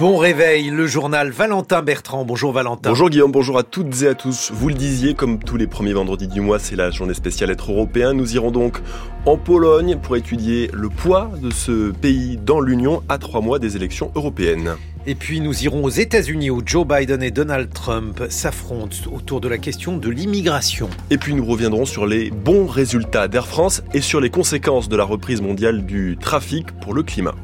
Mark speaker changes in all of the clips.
Speaker 1: Bon réveil, le journal Valentin Bertrand. Bonjour Valentin.
Speaker 2: Bonjour Guillaume, bonjour à toutes et à tous. Vous le disiez, comme tous les premiers vendredis du mois, c'est la journée spéciale être européen. Nous irons donc en Pologne pour étudier le poids de ce pays dans l'Union à trois mois des élections européennes.
Speaker 1: Et puis nous irons aux États-Unis où Joe Biden et Donald Trump s'affrontent autour de la question de l'immigration.
Speaker 2: Et puis nous reviendrons sur les bons résultats d'Air France et sur les conséquences de la reprise mondiale du trafic pour le climat.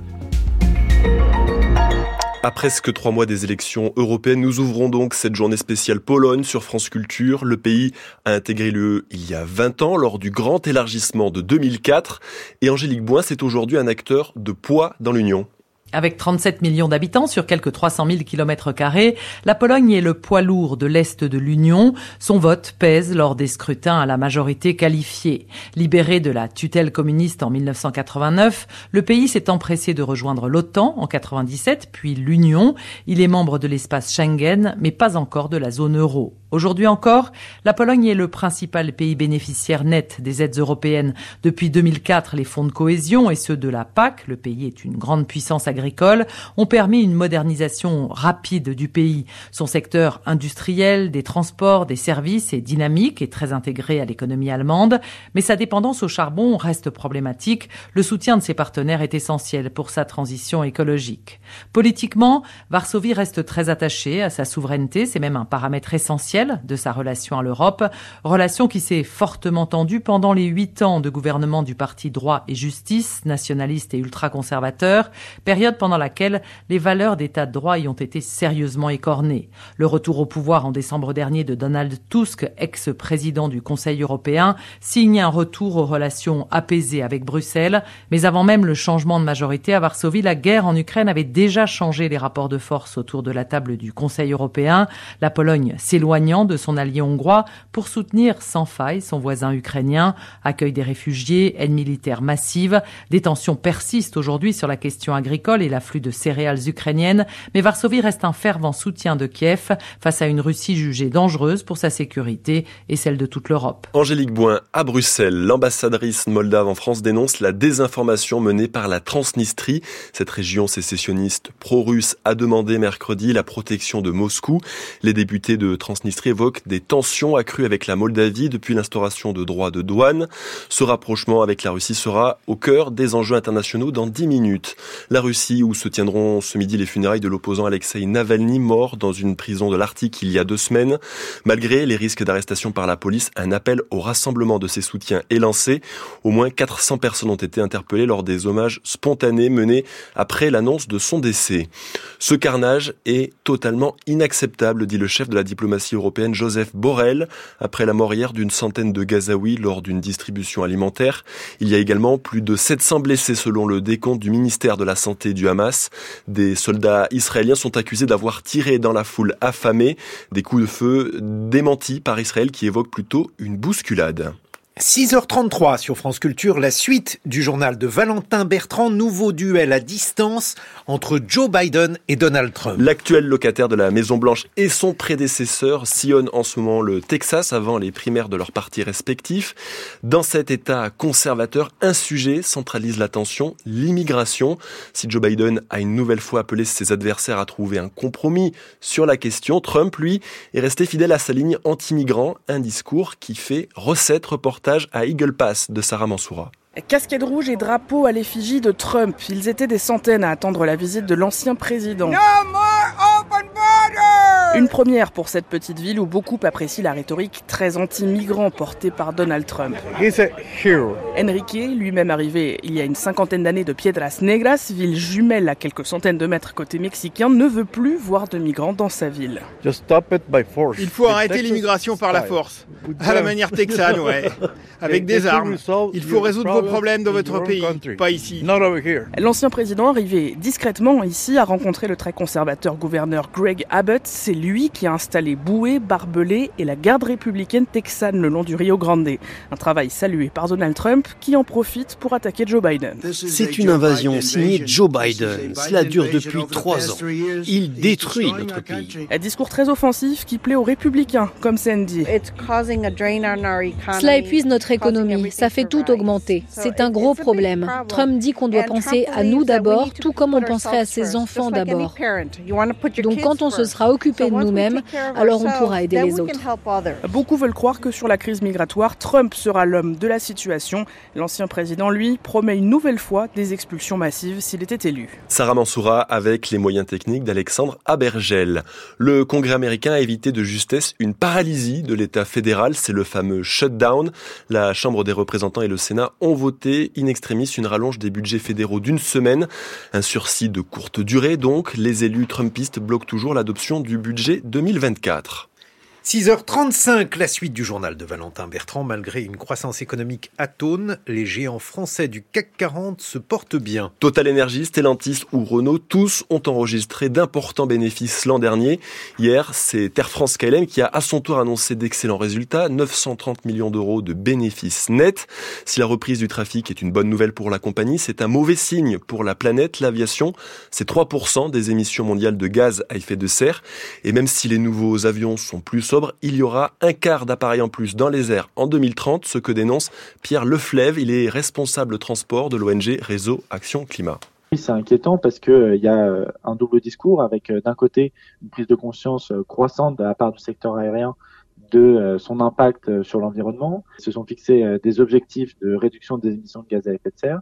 Speaker 2: À presque trois mois des élections européennes, nous ouvrons donc cette journée spéciale Pologne sur France Culture. Le pays a intégré l'UE il y a 20 ans lors du grand élargissement de 2004 et Angélique Boin, c'est aujourd'hui un acteur de poids dans l'Union.
Speaker 3: Avec 37 millions d'habitants sur quelques 300 000 kilomètres carrés, la Pologne est le poids lourd de l'Est de l'Union. Son vote pèse lors des scrutins à la majorité qualifiée. Libéré de la tutelle communiste en 1989, le pays s'est empressé de rejoindre l'OTAN en 97, puis l'Union. Il est membre de l'espace Schengen, mais pas encore de la zone euro. Aujourd'hui encore, la Pologne est le principal pays bénéficiaire net des aides européennes. Depuis 2004, les fonds de cohésion et ceux de la PAC, le pays est une grande puissance agricole, ont permis une modernisation rapide du pays. Son secteur industriel, des transports, des services est dynamique et très intégré à l'économie allemande, mais sa dépendance au charbon reste problématique. Le soutien de ses partenaires est essentiel pour sa transition écologique. Politiquement, Varsovie reste très attachée à sa souveraineté, c'est même un paramètre essentiel de sa relation à l'Europe, relation qui s'est fortement tendue pendant les huit ans de gouvernement du parti droit et justice, nationaliste et ultra-conservateur, période pendant laquelle les valeurs d'état de droit y ont été sérieusement écornées. Le retour au pouvoir en décembre dernier de Donald Tusk, ex-président du Conseil européen, signe un retour aux relations apaisées avec Bruxelles, mais avant même le changement de majorité à Varsovie, la guerre en Ukraine avait déjà changé les rapports de force autour de la table du Conseil européen. La Pologne s'éloignant de son allié hongrois pour soutenir sans faille son voisin ukrainien, accueil des réfugiés, aide militaire massive. Des tensions persistent aujourd'hui sur la question agricole et l'afflux de céréales ukrainiennes, mais Varsovie reste un fervent soutien de Kiev face à une Russie jugée dangereuse pour sa sécurité et celle de toute l'Europe.
Speaker 2: Angélique Boin, à Bruxelles, l'ambassadrice moldave en France dénonce la désinformation menée par la Transnistrie. Cette région sécessionniste pro-russe a demandé mercredi la protection de Moscou. Les députés de Transnistrie évoque des tensions accrues avec la Moldavie depuis l'instauration de droits de douane. Ce rapprochement avec la Russie sera au cœur des enjeux internationaux dans 10 minutes. La Russie, où se tiendront ce midi les funérailles de l'opposant Alexei Navalny, mort dans une prison de l'Arctique il y a deux semaines. Malgré les risques d'arrestation par la police, un appel au rassemblement de ses soutiens est lancé. Au moins 400 personnes ont été interpellées lors des hommages spontanés menés après l'annonce de son décès. Ce carnage est totalement inacceptable, dit le chef de la diplomatie européenne Joseph Borrell après la mort hier d'une centaine de Gazaouis lors d'une distribution alimentaire. Il y a également plus de 700 blessés selon le décompte du ministère de la Santé du Hamas. Des soldats israéliens sont accusés d'avoir tiré dans la foule affamée des coups de feu démentis par Israël qui évoque plutôt une bousculade.
Speaker 1: 6h33 sur France Culture, la suite du journal de Valentin Bertrand, nouveau duel à distance entre Joe Biden et Donald Trump.
Speaker 2: L'actuel locataire de la Maison Blanche et son prédécesseur sillonnent en ce moment le Texas avant les primaires de leurs partis respectifs. Dans cet État conservateur, un sujet centralise l'attention, l'immigration. Si Joe Biden a une nouvelle fois appelé ses adversaires à trouver un compromis sur la question, Trump, lui, est resté fidèle à sa ligne anti-migrant, un discours qui fait recette à Eagle Pass de Sarah Mansoura.
Speaker 4: Casquette rouge et drapeau à l'effigie de Trump. Ils étaient des centaines à attendre la visite de l'ancien président. Une première pour cette petite ville où beaucoup apprécient la rhétorique très anti-migrant portée par Donald Trump. Enrique, lui-même arrivé il y a une cinquantaine d'années de Piedras Negras, ville jumelle à quelques centaines de mètres côté mexicain, ne veut plus voir de migrants dans sa ville.
Speaker 5: Il faut arrêter l'immigration par la force, à la manière texane, ouais, avec des armes. Il faut résoudre vos problèmes dans votre pays, pas ici.
Speaker 4: L'ancien président arrivé discrètement ici a rencontré le très conservateur gouverneur Greg Abbott. C'est lui qui a installé bouées, barbelés et la garde républicaine texane le long du Rio Grande. Un travail salué par Donald Trump qui en profite pour attaquer Joe Biden.
Speaker 6: C'est une invasion signée Joe Biden. Cela dure depuis trois ans. Il détruit notre pays.
Speaker 4: Un discours très offensif qui plaît aux républicains, comme Sandy.
Speaker 7: Cela épuise notre économie. Ça fait tout augmenter. C'est un gros problème. Trump dit qu'on doit penser à nous d'abord, tout comme on penserait à ses enfants d'abord. Donc quand on se sera occupé de nous-mêmes, alors on pourra aider les autres.
Speaker 4: Beaucoup veulent croire que sur la crise migratoire, Trump sera l'homme de la situation. L'ancien président, lui, promet une nouvelle fois des expulsions massives s'il était élu.
Speaker 2: Sarah Mansoura avec les moyens techniques d'Alexandre Abergel. Le Congrès américain a évité de justesse une paralysie de l'État fédéral, c'est le fameux shutdown. La Chambre des représentants et le Sénat ont voté in extremis une rallonge des budgets fédéraux d'une semaine. Un sursis de courte durée donc. Les élus trumpistes bloquent toujours l'adoption du budget 2024.
Speaker 1: 6h35, la suite du journal de Valentin Bertrand. Malgré une croissance économique atone, les géants français du CAC 40 se portent bien.
Speaker 2: Total Energy, Stellantis ou Renault, tous ont enregistré d'importants bénéfices l'an dernier. Hier, c'est Air France KLM qui a à son tour annoncé d'excellents résultats, 930 millions d'euros de bénéfices nets. Si la reprise du trafic est une bonne nouvelle pour la compagnie, c'est un mauvais signe pour la planète. L'aviation, c'est 3% des émissions mondiales de gaz à effet de serre. Et même si les nouveaux avions sont plus il y aura un quart d'appareils en plus dans les airs en 2030, ce que dénonce Pierre Leflève. Il est responsable transport de l'ONG Réseau Action Climat.
Speaker 8: Oui, c'est inquiétant parce qu'il euh, y a euh, un double discours avec euh, d'un côté une prise de conscience croissante de la part du secteur aérien de son impact sur l'environnement. Ils se sont fixés des objectifs de réduction des émissions de gaz à effet de serre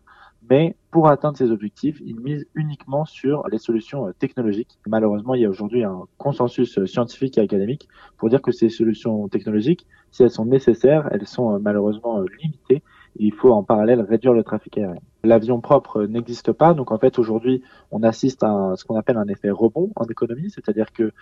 Speaker 8: mais pour atteindre ces objectifs, ils misent uniquement sur les solutions euh, technologiques. Malheureusement, il y a aujourd'hui un consensus euh, scientifique et académique pour dire que ces solutions technologiques, si elles sont nécessaires, elles sont euh, malheureusement limitées. il faut en parallèle réduire le trafic aérien. L'avion propre n'existe pas, donc en fait aujourd'hui on assiste à ce qu'on appelle un effet rebond en économie, c'est-à-dire que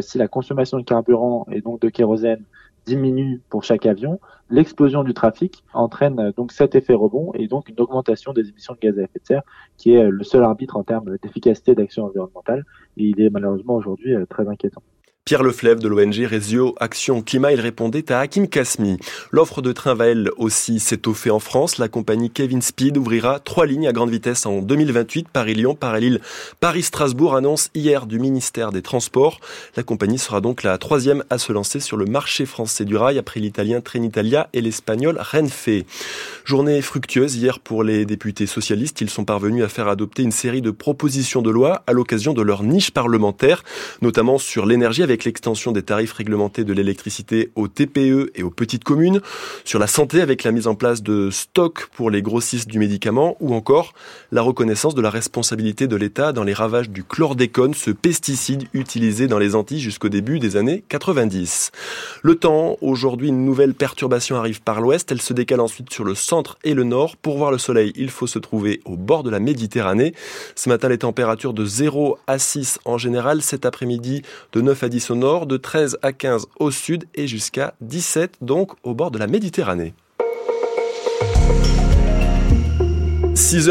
Speaker 8: si la consommation de carburant et donc de kérosène diminue pour chaque avion, l'explosion du trafic entraîne euh, donc cet effet rebond et donc une augmentation des émissions de gaz à effet de serre qui est euh, le seul arbitre en termes d'efficacité d'action environnementale et il est malheureusement aujourd'hui euh, très inquiétant.
Speaker 2: Pierre Leflève de l'ONG Résio Action Climat, il répondait à Hakim Kasmi. L'offre de train va elle aussi s'étoffer en France. La compagnie Kevin Speed ouvrira trois lignes à grande vitesse en 2028, Paris-Lyon, Paris-Lille, Paris-Strasbourg, annonce hier du ministère des Transports. La compagnie sera donc la troisième à se lancer sur le marché français du rail après l'italien Trenitalia et l'espagnol Renfe. Journée fructueuse hier pour les députés socialistes. Ils sont parvenus à faire adopter une série de propositions de loi à l'occasion de leur niche parlementaire, notamment sur l'énergie avec l'extension des tarifs réglementés de l'électricité aux TPE et aux petites communes, sur la santé avec la mise en place de stocks pour les grossistes du médicament, ou encore la reconnaissance de la responsabilité de l'État dans les ravages du chlordécone, ce pesticide utilisé dans les Antilles jusqu'au début des années 90. Le temps, aujourd'hui une nouvelle perturbation arrive par l'ouest, elle se décale ensuite sur le centre et le nord. Pour voir le soleil, il faut se trouver au bord de la Méditerranée. Ce matin, les températures de 0 à 6 en général, cet après-midi de 9 à 10 au nord, de 13 à 15 au sud et jusqu'à 17 donc au bord de la Méditerranée.